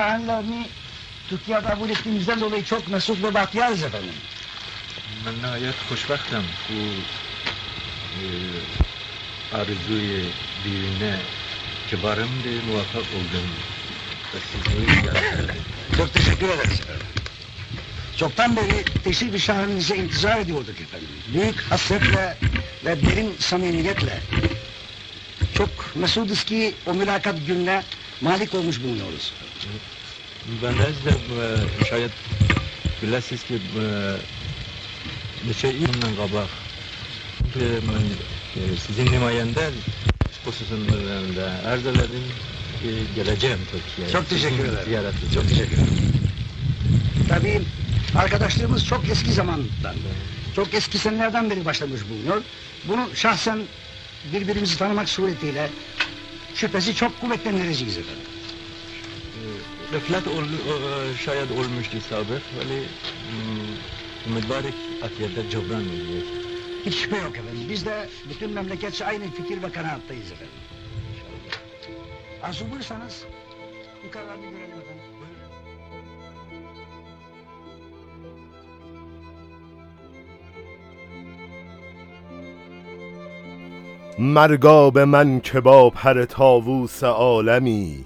Allah'ım tutkuya kabul ettiğimizden dolayı çok mesut ve bahtiyarız efendim. Ben nihayet hoşbaktım. Bu e, arzuyu birine kibarım diye muvaffak oldum. Çok teşekkür ederiz efendim. Çoktan beri teşrif-i şahinize intizar ediyorduk efendim. Büyük hasretle ve derin samimiyetle. Çok mesuduz ki o mülakat gününe malik olmuş bulunuyoruz. Bendeniz de e, şayet biləsiniz ki, e, şey neçə ildən qabaq e, mən e, sizin himayəndə xüsusun üzərində ərz elədim ki, gələcəyim Türkiye'ye. Çok teşekkür ederim. Ziyaretli. Çok teşekkür ederim. Tabii arkadaşlığımız çok eski zamandan beri, çok eski senelerden beri başlamış bulunuyor. Bunu şahsen birbirimizi tanımak suretiyle şüphesi çok kuvvetlendireceğiz efendim. Rəflət ol, o- şayad olmuşdu sabıq, vəli mm, ümidvarıq atiyədə cəbran eləyək. Hiç şüphe yok efendim. Biz de bütün memleketçe aynı fikir ve kanaattayız efendim. Arzu buyursanız yukarılarda görelim efendim. Buyurun. مرگا به من که با پر تاووس عالمی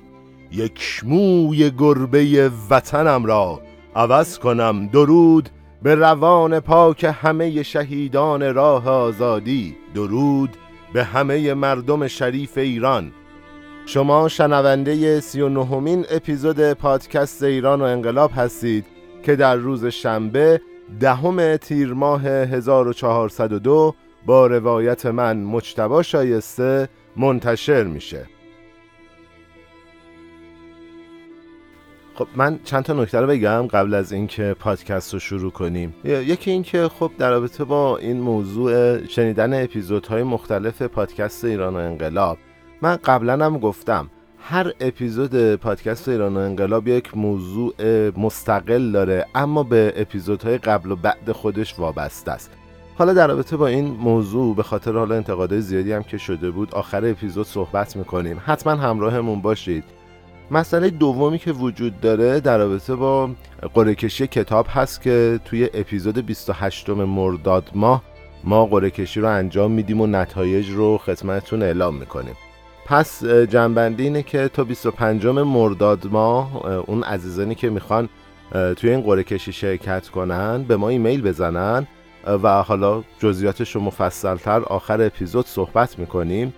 یک موی گربه وطنم را عوض کنم درود به روان پاک همه شهیدان راه آزادی. درود به همه مردم شریف ایران. شما شنونده سی و نهمین اپیزود پادکست ایران و انقلاب هستید که در روز شنبه دهم تیر ماه 1402 با روایت من مجتبا شایسته منتشر میشه. خب من چند تا نکته رو بگم قبل از اینکه پادکست رو شروع کنیم. یکی اینکه خب در رابطه با این موضوع شنیدن اپیزودهای مختلف پادکست ایران و انقلاب من قبلا هم گفتم هر اپیزود پادکست ایران و انقلاب یک موضوع مستقل داره اما به اپیزودهای قبل و بعد خودش وابسته است. حالا در رابطه با این موضوع به خاطر حالا انتقادهای زیادی هم که شده بود آخر اپیزود صحبت می‌کنیم. حتما همراهمون باشید. مسئله دومی که وجود داره در رابطه با قرعه کشی کتاب هست که توی اپیزود 28 مرداد ماه ما قرعه کشی رو انجام میدیم و نتایج رو خدمتتون اعلام می‌کنیم. پس اه، جنبندی اینه که تا 25 مرداد ماه اه، اون عزیزانی که می‌خوان توی این قرعه کشی شرکت کنن به ما ایمیل بزنن و حالا جزئیاتش رو مفصلتر آخر اپیزود صحبت می‌کنیم.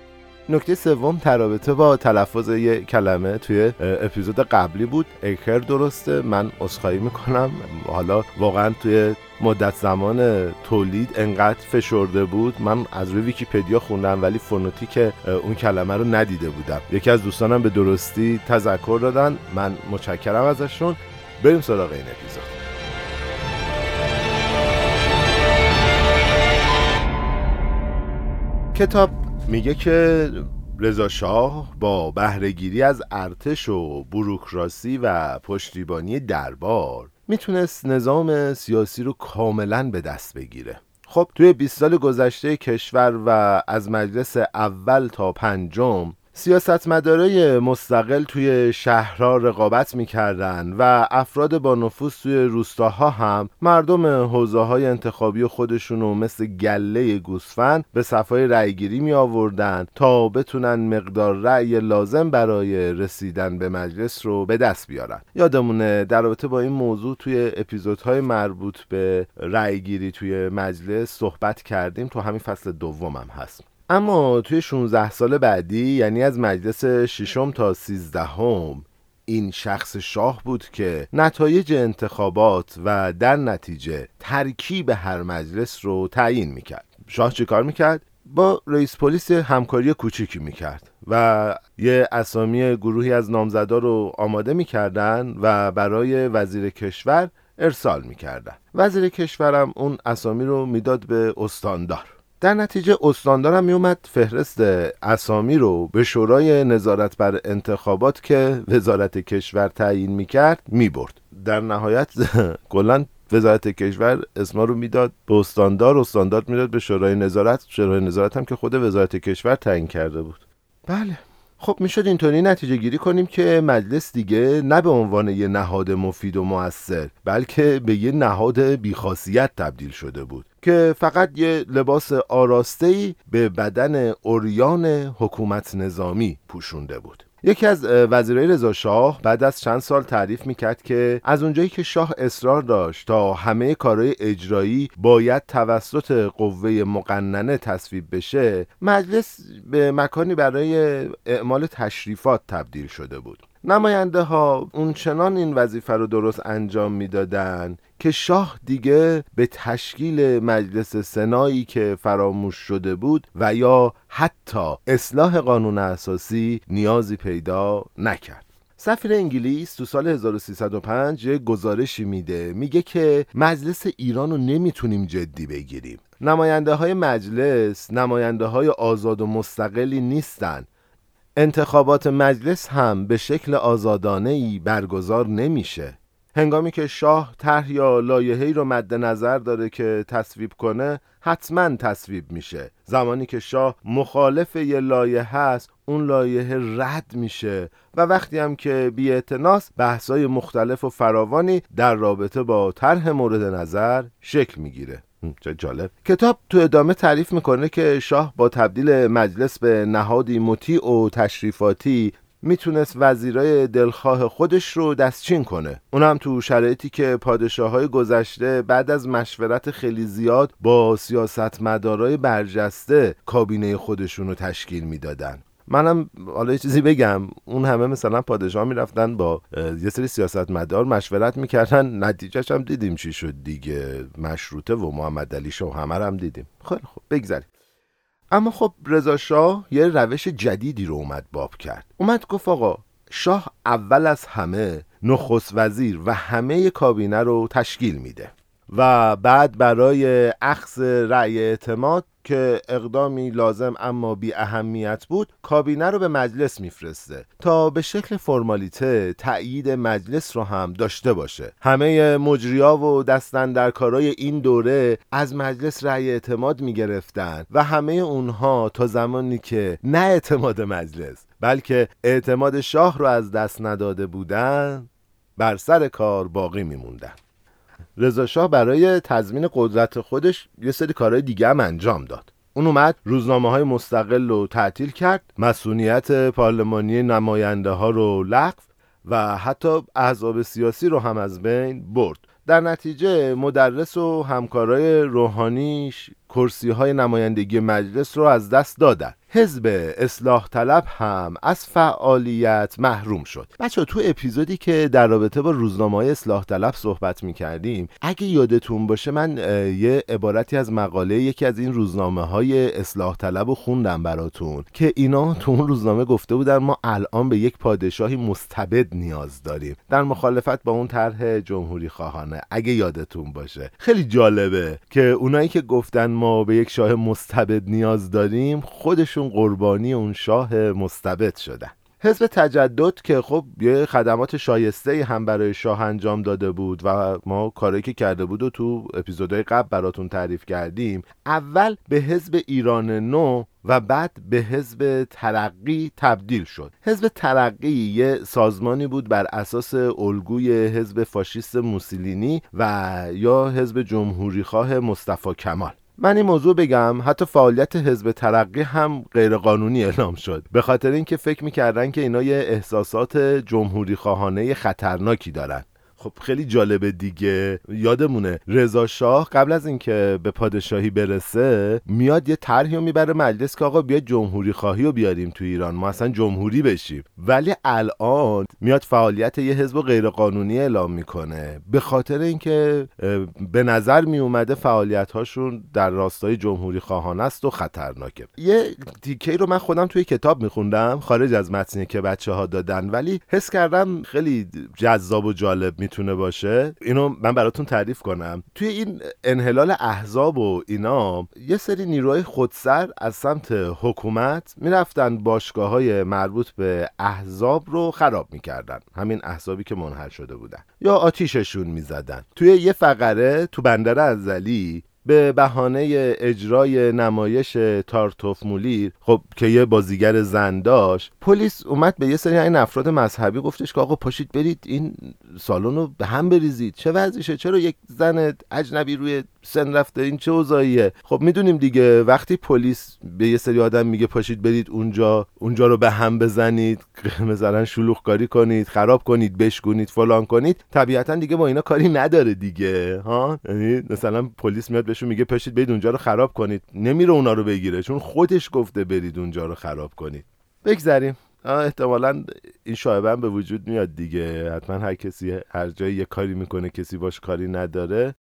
نکته سوم در رابطه با تلفظ یه کلمه توی اپیزود قبلی بود. اکر درسته. من عذرخواهی می‌کنم. حالا واقعا توی مدت زمان تولید انقدر فشرده بود. من از روی ویکیپدیا خوندم ولی phonetic اون کلمه رو ندیده بودم. یکی از دوستانم به درستی تذکر دادن. من متشکرم ازشون. بریم سراغ این اپیزود. کتاب میگه که رضا شاه با بهرهگیری از ارتش و بروکراسی و پشتیبانی دربار می‌تونست نظام سیاسی رو کاملا به دست بگیره. خب توی 20 سال گذشته کشور و از مجلس اول تا پنجم سیاستمدارای مستقل توی شهرها رقابت می‌کردن و افراد با نفوذ توی روستاها هم مردم حوزه های انتخابی خودشونو مثل گله گوسفند به صفای رأیگیری می آوردن تا بتونن مقدار رأی لازم برای رسیدن به مجلس رو به دست بیارن. یادمونه در رابطه با این موضوع توی اپیزودهای مربوط به رأیگیری توی مجلس صحبت کردیم. تو همین فصل دومم هست. اما توی 16 سال بعدی یعنی از مجلس ششم تا سیزدهم این شخص شاه بود که نتایج انتخابات و در نتیجه ترکیب هر مجلس رو تعیین می‌کرد. شاه چه کار می‌کرد؟ با رئیس پلیس همکاری کوچیکی می‌کرد و یه اسامی گروهی از نامزدا رو آماده می‌کردن و برای وزیر کشور ارسال می‌کردن. وزیر کشورم اون اسامی رو می‌داد به استاندار. در نتیجه استاندارم میومد فهرست اسامی رو به شورای نظارت بر انتخابات که وزارت کشور تعیین می‌کرد می‌برد. در نهایت کلا وزارت کشور اسما رو می‌داد به استاندار استاندار می‌داد به شورای نظارت. شورای نظارت هم که خود وزارت کشور تعیین کرده بود. بله. خب می‌شد اینطوری نتیجه گیری کنیم که مجلس دیگه نه به عنوان یه نهاد مفید و موثر بلکه به یه نهاد بیخاصیت تبدیل شده بود که فقط یه لباس آراستهی به بدن اوریان حکومت نظامی پوشونده بود. یکی از وزیرای رضا شاه بعد از چند سال تعریف می‌کرد که از اونجایی که شاه اصرار داشت تا همه کارهای اجرایی باید توسط قوه مقننه تصویب بشه مجلس به مکانی برای اعمال تشریفات تبدیل شده بود. نماینده ها اون چنان این وظیفه رو درست انجام می‌دادن که شاه دیگه به تشکیل مجلس سنایی که فراموش شده بود و یا حتی اصلاح قانون اساسی نیازی پیدا نکرد. سفیر انگلیس تو سال 1305 یه گزارشی میده میگه که مجلس ایران رو نمی‌تونیم جدی بگیریم. نماینده های مجلس نماینده های آزاد و مستقلی نیستن. انتخابات مجلس هم به شکل آزادانه ای برگزار نمیشه. هنگامی که شاه طرح یا لایحه‌ای رو مد نظر داره که تصویب کنه حتما تصویب میشه. زمانی که شاه مخالف یه لایحه هست اون لایحه رد میشه و وقتی هم که بی بحثای مختلف و فراوانی در رابطه با طرح مورد نظر شکل می‌گیره. جالب. کتاب تو ادامه تعریف می‌کنه که شاه با تبدیل مجلس به نهادی مطیع و تشریفاتی می‌تونست وزیرای دلخواه خودش رو دستچین کنه. اونم تو شرایطی که پادشاه های گذشته بعد از مشورت خیلی زیاد با سیاستمدارای برجسته کابینه خودشون رو تشکیل می‌دادن. منم حالا یه چیزی بگم. اون همه مثلا پادشاه می‌رفتن با یه سری سیاستمدار مشورت می‌کردن. نتیجهش هم دیدیم چی شد دیگه. مشروطه و محمد علی شاه همه هم دیدیم. خیلی خب بگذاریم. اما خب رضا شاه یه روش جدیدی رو اومد باب کرد. اومد گفت آقا شاه اول از همه نخست وزیر و همه کابینه رو تشکیل میده. و بعد برای اخذ رأی اعتماد که اقدامی لازم اما بی اهمیت بود کابینه رو به مجلس میفرسته تا به شکل فرمالیته تأیید مجلس رو هم داشته باشه. همه مجریا و دستن در کارای این دوره از مجلس رأی اعتماد می‌گرفتن و همه اونها تا زمانی که نه اعتماد مجلس بلکه اعتماد شاه رو از دست نداده بودن بر سر کار باقی میموندن. رضا برای تضمین قدرت خودش یه سری کارهای دیگه هم انجام داد. اون اومد روزنامه های مستقل رو تعطیل کرد مسئولیت پارلمانی نماینده ها رو لغو و حتی احزاب سیاسی رو هم از بین برد. در نتیجه مدرس و همکارای روحانیش کرسی های نمایندگی مجلس رو از دست دادن. حزب اصلاح طلب هم از فعالیت محروم شد. بچه تو اپیزودی که در رابطه با روزنامه های اصلاح طلب صحبت می کردیم اگه یادتون باشه من یه عبارتی از مقاله یکی از این روزنامه های اصلاح طلب رو خوندم براتون که اینا تو اون روزنامه گفته بودن ما الان به یک پادشاهی مستبد نیاز داریم. در مخالفت با اون طرح جمهوری خواهانه اگه یادتون باشه. خیلی جالبه که اونایی که گفتن ما به یک شاه مستبد نیاز داریم خودشون قربانی اون شاه مستبد شدن. حزب تجدد که خب یه خدمات شایسته هم برای شاه انجام داده بود و ما کاری که کرده بود و تو اپیزودهای قبل براتون تعریف کردیم اول به حزب ایران نو و بعد به حزب ترقی تبدیل شد. حزب ترقی یه سازمانی بود بر اساس الگوی حزب فاشیست موسولینی و یا حزب جمهوریخواه مصطفی کمال. من این موضوع بگم حتی فعالیت حزب ترقی هم غیرقانونی اعلام شد. به خاطر اینکه فکر می‌کردن که اینا یه احساسات جمهوری خواهانه خطرناکی دارن. خب خیلی جالبه دیگه. یادمونه رضا شاه قبل از اینکه به پادشاهی برسه میاد یه طرحی می‌بره مجلس که آقا بیا جمهوری خواهی رو بیاریم تو ایران ما اصلا جمهوری بشیم. ولی الان میاد فعالیت یه حزب غیرقانونی اعلام می‌کنه. به خاطر اینکه به نظر میومده فعالیت هاشون در راستای جمهوری خواهان است و خطرناکه. یه تیکه رو من خودم توی کتاب میخوندم خارج از متنی که بچه ها دادن ولی حس کردم خیلی جذاب و جالب می‌تونه باشه. اینو من براتون تعریف کنم. توی این انحلال احزاب و اینا یه سری نیروهای خودسر از سمت حکومت می‌رفتن باشگاه های مربوط به احزاب رو خراب می‌کردن. همین احزابی که منحل شده بودن. یا آتیششون می‌زدن. توی یه فقره تو بندر ازلی به بهانه اجرای نمایش تارتوف مولیر خب که یه بازیگر زن داشت پلیس اومد به یه سری این افراد مذهبی گفتش که آقا پاشید برید این سالن رو به هم بریزید چه وضعشه چرا یک زن اجنبی روی سن رفته این چه اوضاعیه؟ خب می‌دونیم دیگه وقتی پلیس به یه سری آدم میگه پاشید برید اونجا اونجا رو به هم بزنید مثلا شلوغ کاری کنید خراب کنید بشکنید فلان کنید طبیعتا دیگه با اینا کاری نداره دیگه ها؟ یعنی مثلا پلیس میاد بهشون میگه پاشید برید اونجا رو خراب کنید. نمیره اونا رو بگیره چون خودش گفته برید اونجا رو خراب کنید. بگذریم. احتمالا این شایبه به وجود میاد دیگه. حتما هر کسی هر جایی یه کاری می‌کنه کسی باش کاری نداره.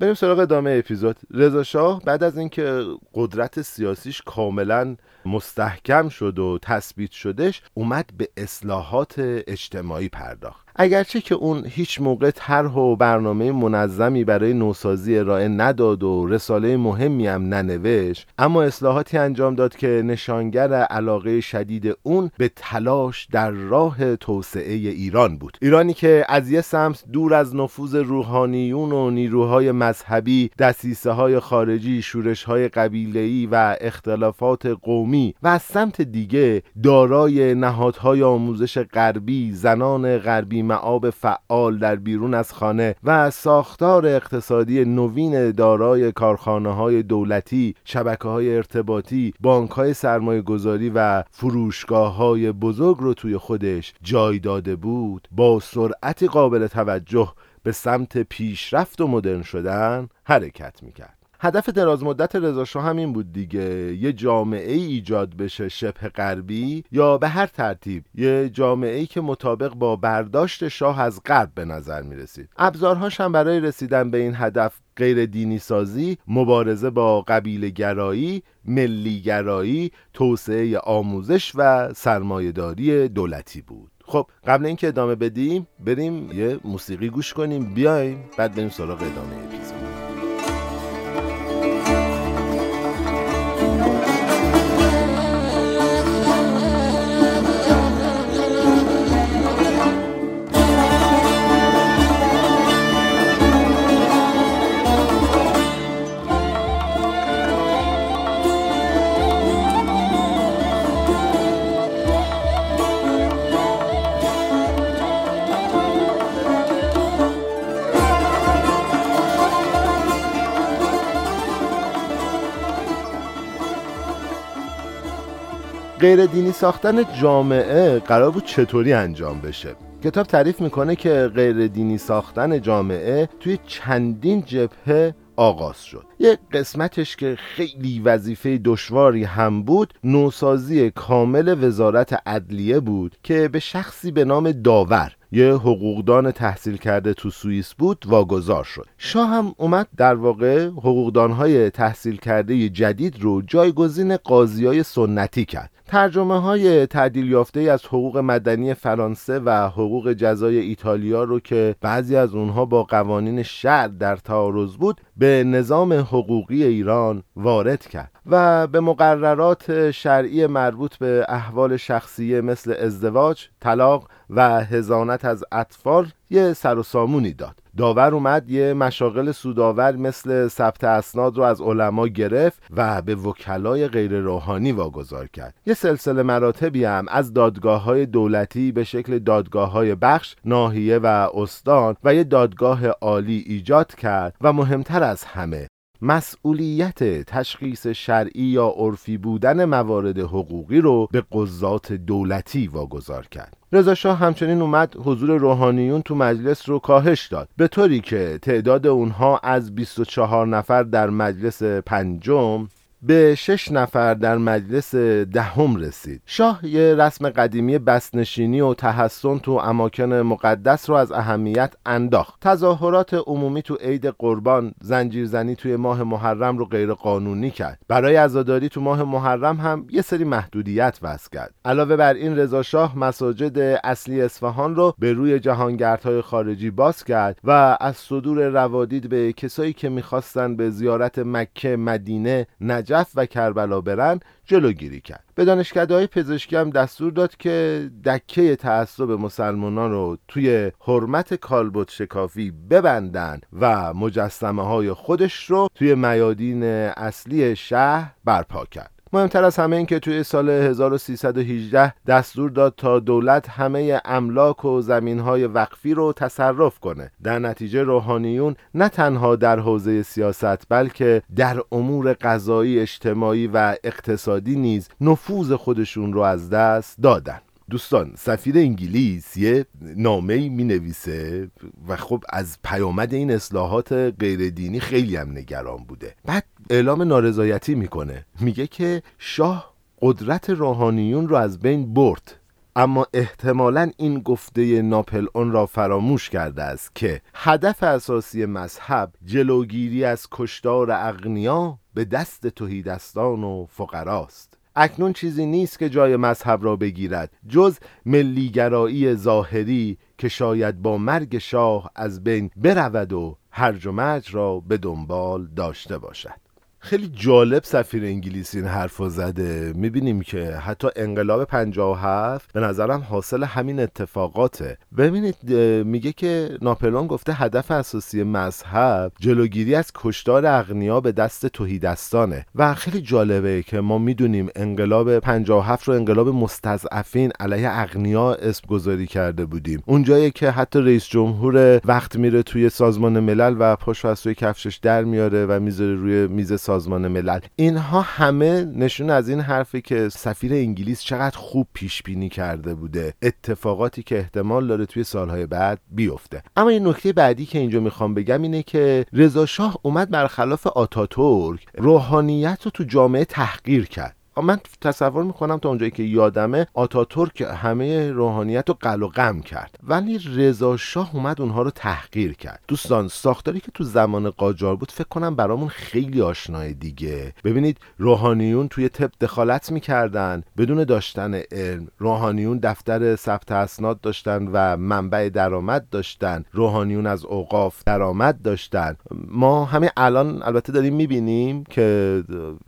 بریم سراغ ادامه اپیزود. رضا شاه بعد از اینکه قدرت سیاسیش کاملا مستحکم شد و تثبیت شدش اومد به اصلاحات اجتماعی پرداخت. اگرچه که اون هیچ موقع طرح و برنامه منظمی برای نوسازی ارائه نداد و رساله مهمی هم ننوشت اما اصلاحاتی انجام داد که نشانگر علاقه شدید اون به تلاش در راه توسعه ایران بود. ایرانی که از یه سمت دور از نفوذ روحانیون و نیروهای مذهبی دسیسه های خارجی شورش های قبیله‌ای و اختلافات قومی و از سمت دیگه دارای نهادهای آموزش غربی زنان غربی معاب فعال در بیرون از خانه و ساختار اقتصادی نوین دارای کارخانه های دولتی شبکه های ارتباطی بانک های سرمایه گذاری و فروشگاه های بزرگ رو توی خودش جای داده بود. با سرعتی قابل توجه به سمت پیشرفت و مدرن شدن حرکت می‌کرد. هدف دراز مدت رضا شاه همین بود دیگه. یه جامعه ای ایجاد بشه شبه غربی یا به هر ترتیب. یه جامعه ای که مطابق با برداشت شاه از غرب به نظر می رسید ابزارهاش هم برای رسیدن به این هدف غیر دینی سازی، مبارزه با قبیل گرایی، ملی گرایی، توسعه آموزش و سرمایهداری دولتی بود. خب قبل اینکه ادامه بدیم بریم یه موسیقی گوش کنیم. بیایم بعد بریم سراغ ادامه اپیزود. غیر دینی ساختن جامعه قرار بود چطوری انجام بشه؟ کتاب تعریف می‌کنه که غیر دینی ساختن جامعه توی چندین جبهه آغاز شد. یک قسمتش که خیلی وظیفه دشواری هم بود نوسازی کامل وزارت عدلیه بود که به شخصی به نام داور یه حقوقدان تحصیل کرده تو سوئیس بود واگذار شد. شاه هم اومد در واقع حقوقدانهای تحصیل کرده جدید رو جایگزین قاضی های سنتی کرد. ترجمه های تعدیل یافته از حقوق مدنی فرانسه و حقوق جزای ایتالیا رو که بعضی از اونها با قوانین شهر در تعارض بود به نظام حقوقی ایران وارد کرد و به مقررات شرعی مربوط به احوال شخصیه مثل ازدواج، طلاق و هزانت از اطفال یه سر و سامونی داد. داور اومد یه مشاغل سوداور مثل ثبت اسناد رو از علما گرفت و به وکلای غیر روحانی واگذار کرد. یه سلسله مراتبی هم از دادگاه های دولتی به شکل دادگاه های بخش ناحیه و استان و یه دادگاه عالی ایجاد کرد و مهمتر از همه مسئولیت تشخیص شرعی یا عرفی بودن موارد حقوقی رو به قضات دولتی واگذار کرد. رضا شاه همچنین اومد حضور روحانیون تو مجلس رو کاهش داد. به طوری که تعداد اونها از 24 نفر در مجلس پنجم به شش نفر در مجلس دهم رسید. شاه یه رسم قدیمی بسنشینی و تحسن تو اماکن مقدس رو از اهمیت انداخت. تظاهرات عمومی تو عید قربان زنجیرزنی توی ماه محرم رو غیر قانونی کرد. برای عزاداری تو ماه محرم هم یه سری محدودیت وضع کرد. علاوه بر این رضا شاه مساجد اصلی اصفهان رو به روی جهانگردهای خارجی باز کرد و از صدور روادید به کسایی که می‌خواستن به زیارت مکه مدینه نجف نجف و کربلا برن جلوگیری کرد. به دانشکده پزشکی هم دستور داد که دکه تعصب مسلمانان رو توی حرمت کالبوت شکافی ببندن و مجسمه های خودش رو توی میادین اصلی شهر برپا کرد. مهمتر از همه این که توی سال 1318 دستور داد تا دولت همه املاک و زمینهای وقفی رو تصرف کنه. در نتیجه روحانیون نه تنها در حوزه سیاست بلکه در امور قضایی اجتماعی و اقتصادی نیز نفوذ خودشون رو از دست دادن. دوستان سفیر انگلیس یه نامه می نویسه و خب از پیامد این اصلاحات غیر دینی خیلی هم نگران بوده. بعد اعلام نارضایتی می‌کنه. میگه که شاه قدرت روحانیون رو از بین برد. اما احتمالا این گفته ناپل اون را فراموش کرده است که هدف اساسی مذهب جلوگیری از کشتار اغنیا به دست توهیدستان و فقراست. اکنون چیزی نیست که جای مذهب را بگیرد جز ملیگرایی ظاهری که شاید با مرگ شاه از بین برود و هرج و مرج را به دنبال داشته باشد. خیلی جالب سفیر انگلیسی این حرف زده. می‌بینیم که حتی انقلاب 57 به نظرم حاصل همین اتفاقاته. ببینید میگه که ناپلون گفته هدف اساسی مذهب جلوگیری از کشتار اغنیا به دست توهیدستانه. و خیلی جالبه که ما می‌دونیم انقلاب 57 رو انقلاب مستضعفین علیه اغنیا اسم گذاری کرده بودیم. اونجایی که حتی رئیس جمهور وقت میره توی سازمان ملل و پاش از کفشش در میاره و می‌ذاره روی میز سازمان ملل. اینها همه نشون از این حرفی که سفیر انگلیس چقدر خوب پیش بینی کرده بوده. اتفاقاتی که احتمال داره توی سالهای بعد بیفته. اما این نکته بعدی که اینجا می‌خوام بگم اینه که رضا شاه اومد برخلاف آتاتورک روحانیت رو تو جامعه تحقیر کرد. من تصور می‌کنم تا اونجایی که یادمه آتاتورک همه روحانیت رو قل و غم کرد. ولی رضا شاه اومد اونها رو تحقیر کرد. دوستان ساختاری که تو زمان قاجار بود فکر کنم برامون خیلی آشنای دیگه. ببینید روحانیون توی طب دخالت می‌کردن. بدون داشتن علم روحانیون دفتر ثبت اسناد داشتن و منبع درآمد داشتن. روحانیون از اوقاف درآمد داشتن. ما همین الان البته داریم می‌بینیم که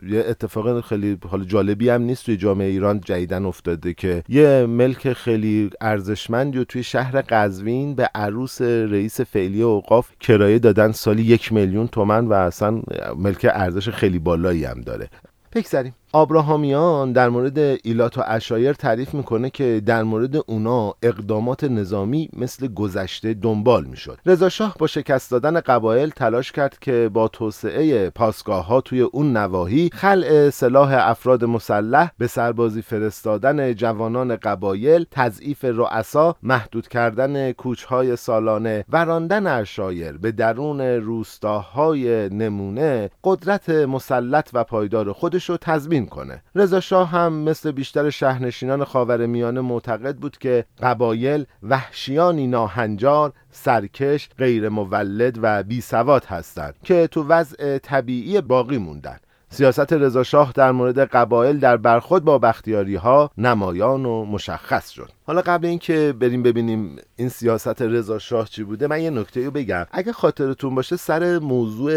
یه اتفاق خیلی حالا جالبی هم نیست توی جامعه ایران جدیدن افتاده که یه ملک خیلی ارزشمندی و توی شهر قزوین به عروس رئیس فعلی اوقاف کرایه دادن سالی یک میلیون تومن و اصلا ملک ارزش خیلی بالایی هم داره. بگذریم آبراهامیان در مورد ایلات و اشایر تعریف می‌کنه که در مورد اونا اقدامات نظامی مثل گذشته دنبال می‌شد. رضا شاه با شکست دادن قبایل تلاش کرد که با توسعه پاسگاه ها توی اون نواحی خلع سلاح افراد مسلح به سربازی فرستادن جوانان قبایل تضعیف رؤسا محدود کردن کوچهای سالانه وراندن اشایر به درون روستاهای نمونه قدرت مسلط و پایدار خودش رو تضمین کنه رضا شاه هم مثل بیشتر شهرنشینان خاورمیانه معتقد بود که قبایل وحشیانی ناهنجار سرکش غیر مولد و بی سواد هستند که تو وضع طبیعی باقی موندن. سیاست رضا شاه در مورد قبایل در برخود با بختیاری ها نمایان و مشخص شد. حالا قبل اینکه بریم ببینیم این سیاست رضا شاه چی بوده من یه نکته رو بگم. اگه خاطرتون باشه سر موضوع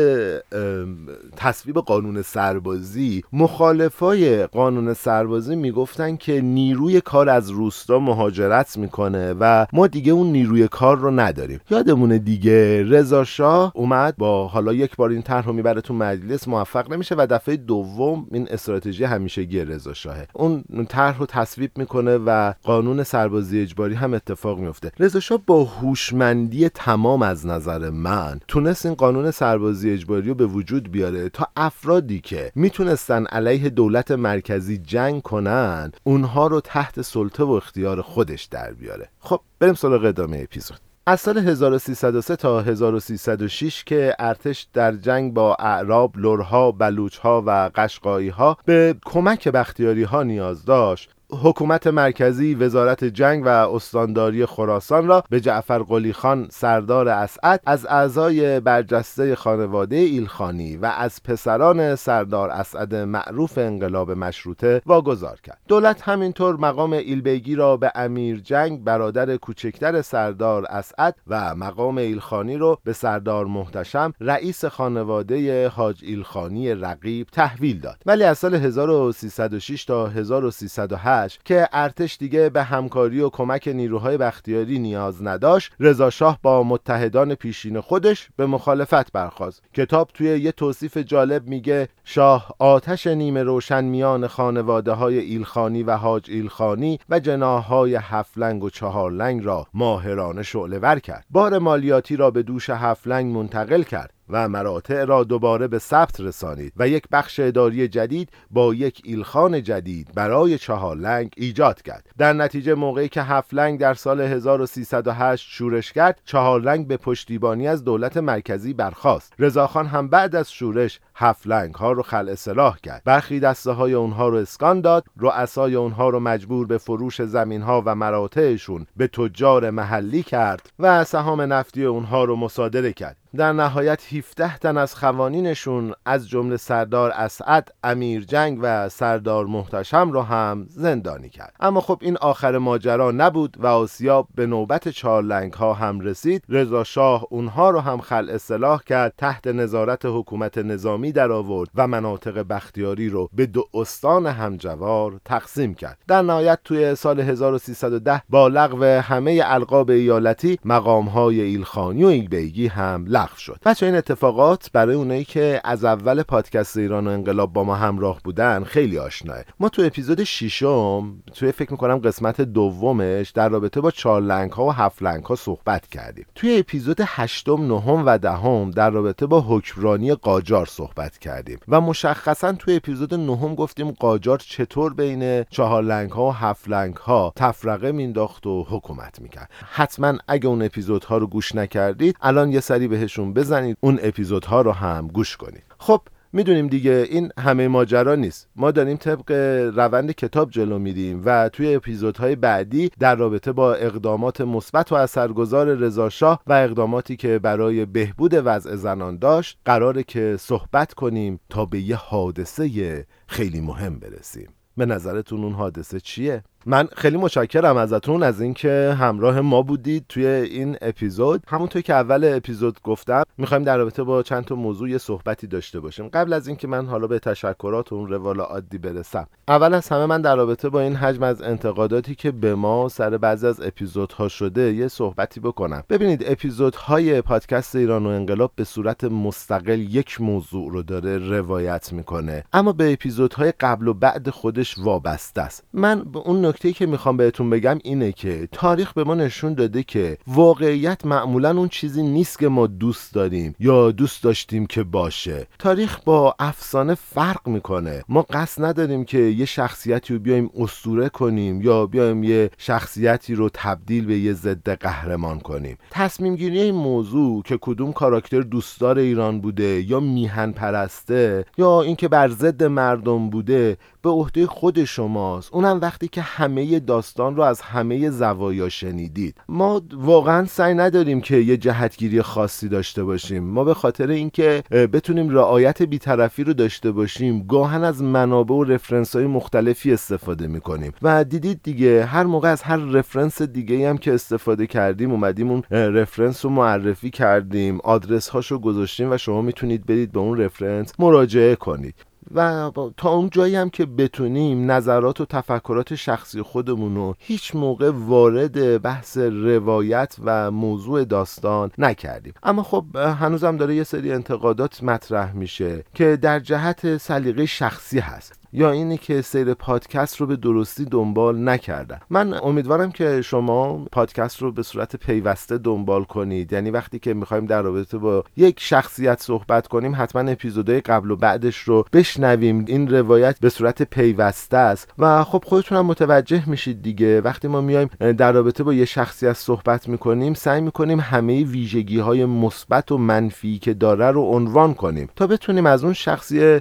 تصویب قانون سربازی مخالفای قانون سربازی می‌گفتن که نیروی کار از روستا مهاجرت می‌کنه و ما دیگه اون نیروی کار رو نداریم. یادمونه دیگه رضا شاه اومد با حالا یک بار این طرح رو می‌بره تو مجلس موفق نمیشه و دفعه دوم این استراتژی همیشگی رضا شاهه. اون طرح رو تصویب می‌کنه و قانون سربازی اجباری هم اتفاق میفته رضا شاه با هوشمندی تمام از نظر من تونست این قانون سربازی اجباری رو به وجود بیاره تا افرادی که می‌تونستن علیه دولت مرکزی جنگ کنن اونها رو تحت سلطه و اختیار خودش در بیاره. خب بریم سراغ ادامه اپیزود. از سال 1303 تا 1306 که ارتش در جنگ با اعراب، لرها، بلوچها و قشقایی ها به کمک بختیاری ها نیاز داشت. حکومت مرکزی وزارت جنگ و استانداری خراسان را به جعفر قلی خان سردار اسعد از اعضای برجسته خانواده ایلخانی و از پسران سردار اسعد معروف انقلاب مشروطه واگذار کرد. دولت همینطور مقام ایلبیگی را به امیر جنگ برادر کوچکتر سردار اسعد و مقام ایلخانی رو به سردار محتشم رئیس خانواده حاج ایلخانی رقیب تحویل داد. ولی از سال 1306 تا 1308 که ارتش دیگه به همکاری و کمک نیروهای بختیاری نیاز نداشت رضا شاه با متحدان پیشین خودش به مخالفت برخواست کتاب توی یه توصیف جالب میگه شاه آتش نیمه روشن میان خانواده های ایلخانی و حاج ایلخانی و جناهای هفلنگ و چهارلنگ را ماهرانه شعله ور کرد. بار مالیاتی را به دوش هفلنگ منتقل کرد. و مراتع را دوباره به ثبت رسانید و یک بخش اداری جدید با یک ایلخان جدید برای چهارلنگ ایجاد کرد. در نتیجه موقعی که هفلنگ در سال 1308 شورش کرد چهارلنگ به پشتیبانی از دولت مرکزی برخاست. رضاخان هم بعد از شورش هفلنگ ها رو خلع اصلاح کرد. برخی دسته های اونها رو اسکان داد رؤسای اونها رو مجبور به فروش زمین ها و مراتعشون به تجار محلی کرد و سهام نفتی اونها رو مصادره کرد. در نهایت 17 تن از خوانینشون از جمله سردار اسعد، امیر جنگ و سردار محتشم را هم زندانی کرد. اما خب این آخر ماجرا نبود و آسیاب به نوبت چارلنگ ها هم رسید. رضا شاه اونها رو هم خلع اصلاح کرد تحت نظارت حکومت نظامی در آورد و مناطق بختیاری رو به دو استان همجوار تقسیم کرد. در نهایت توی سال 1310 با لغو همه القاب ایالتی مقام های ایلخانی و ایلبیگی هم لغو شد. بچه این اتفاقات برای اونایی که از اول پادکست ایران و انقلاب با ما همراه بودن خیلی آشناه. ما تو اپیزود ششم توی فکر می‌کنم قسمت دومش در رابطه با چارلنگ ها و هفلنگ ها صحبت کردیم. توی اپیزود هشتم نهم و دهم در رابطه با حکمرانی قاجار صحبت کردیم. و مشخصا توی اپیزود نهم گفتیم قاجار چطور بین چهارلنگ ها و هفلنگ ها تفرقه مینداخت و حکومت می‌کرد. حتما اگه اون اپیزودها رو گوش نکردید الان یه سری بهشون بزنید اون اپیزودها رو هم گوش کنید. خب می‌دونیم دیگه این همه ماجرا نیست ما داریم طبق روند کتاب جلو میریم و توی اپیزودهای بعدی در رابطه با اقدامات مثبت و اثرگذار رضاشاه و اقداماتی که برای بهبود وضع زنان داشت قراره که صحبت کنیم تا به یه حادثه خیلی مهم برسیم به نظرتون اون حادثه چیه؟ من خیلی متشکرم ازتون از اینکه همراه ما بودید توی این اپیزود. همونطور که اول اپیزود گفتم می‌خوایم در رابطه با چند تا موضوع یه صحبتی داشته باشیم. قبل از اینکه من حالا به تشکرات اون روال عادی برسم اول از همه من در رابطه با این حجم از انتقاداتی که به ما سر بعضی از اپیزودها شده یه صحبتی بکنم. ببینید اپیزودهای پادکست ایران و انقلاب به صورت مستقل یک موضوع رو داره روایت می‌کنه. اما به اپیزودهای قبل و بعد خودش وابسته است. من به اون نکته که می‌خوام بهتون بگم اینه که تاریخ به ما نشون داده که واقعیت معمولا اون چیزی نیست که ما دوست داریم یا دوست داشتیم که باشه. تاریخ با افسانه فرق می‌کنه. ما قصد نداریم که یه شخصیتی رو بیایم اسطوره کنیم یا بیایم یه شخصیتی رو تبدیل به یه ضد قهرمان کنیم. تصمیم گیری این موضوع که کدوم کاراکتر دوستدار ایران بوده یا میهن پرسته یا اینکه بر ضد مردم بوده به عهده خود شماست. اونم وقتی که همه داستان رو از همه زوایا شنیدید. ما واقعا سعی نداریم که یه جهتگیری خاصی داشته باشیم. ما به خاطر اینکه بتونیم رعایت بیطرفی رو داشته باشیم گاهن از منابع و رفرنس های مختلفی استفاده می‌کنیم. و دیدید دیگه هر موقع از هر رفرنس دیگه هم که استفاده کردیم اومدیم اون رفرنس رو معرفی کردیم آدرس هاشو گذاشتیم و شما می‌تونید برید به اون رفرنس مراجعه کنید. و تا اون جایی هم که بتونیم نظرات و تفکرات شخصی خودمون رو هیچ موقع وارد بحث روایت و موضوع داستان نکردیم. اما خب هنوزم داره یه سری انتقادات مطرح میشه که در جهت سلیقه شخصی هست. یا اینی که سیر پادکست رو به درستی دنبال نکردن. من امیدوارم که شما پادکست رو به صورت پیوسته دنبال کنید. یعنی وقتی که می‌خوایم در رابطه با یک شخصیت صحبت کنیم حتما اپیزودهای قبل و بعدش رو بشنویم. این روایت به صورت پیوسته است. و خب خودتون هم متوجه میشید دیگه. وقتی ما میایم در رابطه با یه شخصیت صحبت می‌کنیم سعی می‌کنیم همه ویژگی های مثبت و منفی که داره رو عنوان کنیم تا بتونیم از اون شخصی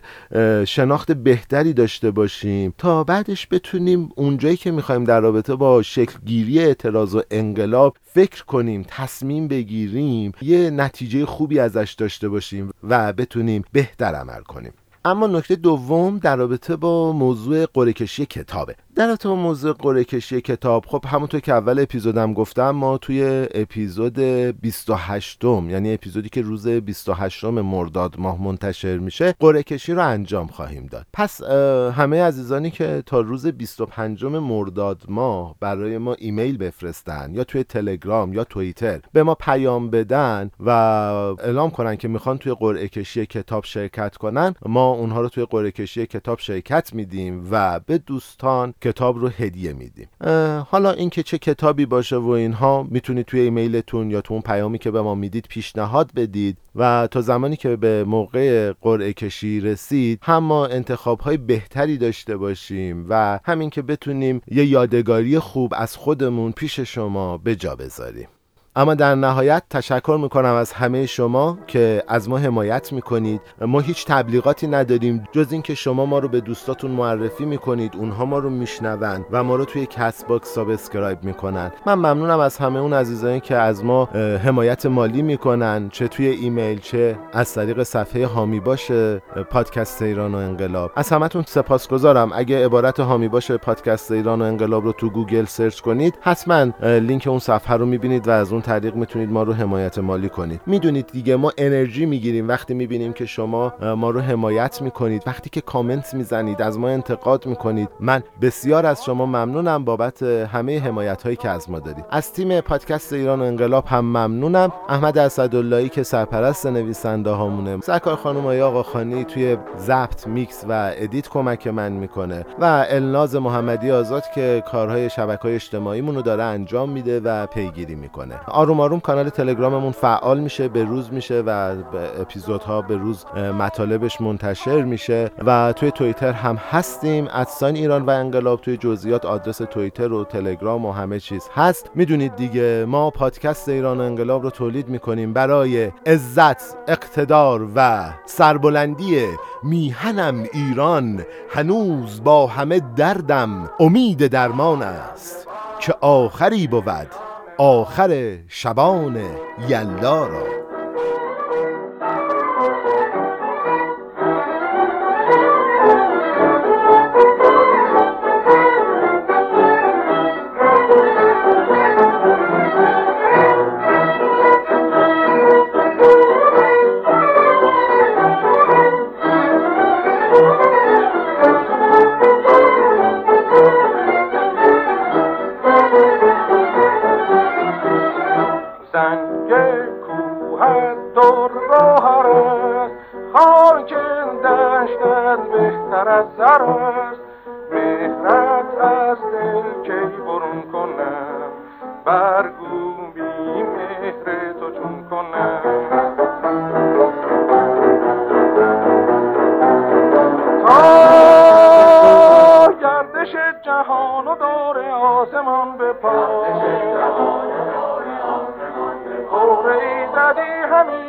شناخت بهتری داشته باشیم. تا بعدش بتونیم اونجایی که می‌خوایم در رابطه با شکلگیری اعتراض و انقلاب فکر کنیم تصمیم بگیریم یه نتیجه خوبی ازش داشته باشیم و بتونیم بهتر عمل کنیم. اما نکته دوم در رابطه با موضوع قرعه‌کشی کتابه. در رابطه با موضوع قرعه‌کشی کتاب خب همونطور که اول اپیزودم گفتم ما توی اپیزود 28 م یعنی اپیزودی که روز 28 مرداد ماه منتشر میشه قرعه‌کشی رو انجام خواهیم داد. پس همه عزیزانی که تا روز 25 مرداد ماه برای ما ایمیل بفرستن یا توی تلگرام یا توییتر به ما پیام بدن و اعلام کنن که می‌خوان توی قرعه‌کشی کتاب شرکت کنن ما اونها رو توی قرعه‌کشی کتاب شرکت میدیم و به دوستان کتاب رو هدیه میدیم. حالا اینکه چه کتابی باشه و اینها می‌تونید توی ایمیلتون یا تو اون پیامی که به ما می‌دید پیشنهاد بدید و تا زمانی که به موقع قرعه کشی رسید هم ما انتخاب های بهتری داشته باشیم و همین که بتونیم یه یادگاری خوب از خودمون پیش شما به جا بذاریم. اما در نهایت تشکر می‌کنم از همه شما که از ما حمایت می‌کنید. ما هیچ تبلیغاتی نداریم جز اینکه شما ما رو به دوستاتون معرفی می‌کنید اونها ما رو میشنوند و ما رو توی Castbox subscribe می‌کنن من ممنونم از همه اون عزیزانی که از ما حمایت مالی می‌کنن چه توی ایمیل چه از طریق صفحه حامی باش پادکست ایران و انقلاب. از همتون سپاسگزارم. اگه عبارت حامی باش پادکست ایران و انقلاب رو تو گوگل search کنید حتما لینک اون صفحه رو می‌بینید و از اون طریق می‌تونید ما رو حمایت مالی کنید. می‌دونید دیگه ما انرژی می‌گیریم. وقتی می‌بینیم که شما ما رو حمایت می‌کنید وقتی که کامنت می‌زنید از ما انتقاد می‌کنید من بسیار از شما ممنونم بابت همه حمایت هایی که از ما دارید از تیم پادکست ایران و انقلاب هم ممنونم. احمد اسداللهی که سرپرست نویسنده هامونه. سرکار خانم آقا آقاخانی توی ضبط میکس و ادیت کمک من می‌کنه. و الناز محمدی آزاد که کارهای شبکه های اجتماعیمون رو داره انجام میده و پیگیری می‌کنه. آروم آروم کانال تلگراممون فعال میشه به روز میشه و اپیزودها به روز مطالبش منتشر میشه و توی توییتر هم هستیم. اد ساین ایران و انقلاب توی جزئیات آدرس توییتر و تلگرام و همه چیز هست. می‌دونید دیگه ما پادکست ایران و انقلاب رو تولید می‌کنیم برای عزت اقتدار و سربلندی میهنم ایران. هنوز با همه دردم امید درمان است که آخری بود. آخر شبان یلا را.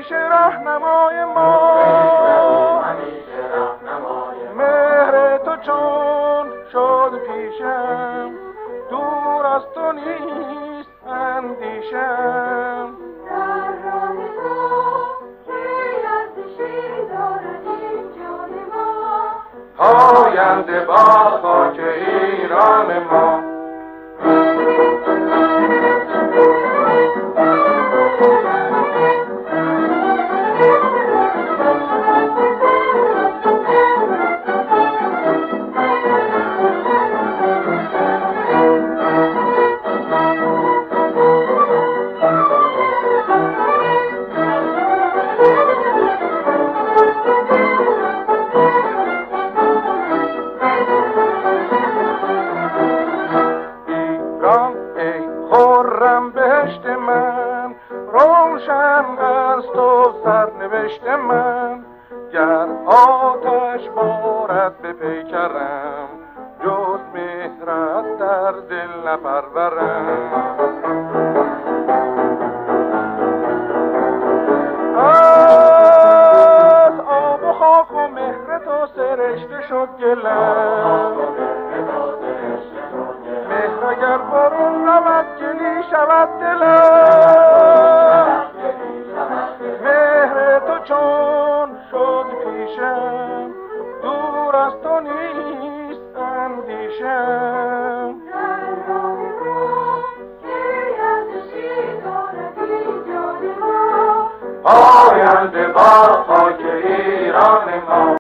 همیشه رهنمای ما. مهر تو چون شد پیشم دور از تو نیست اندیشم. آینده با خاک ایران ما.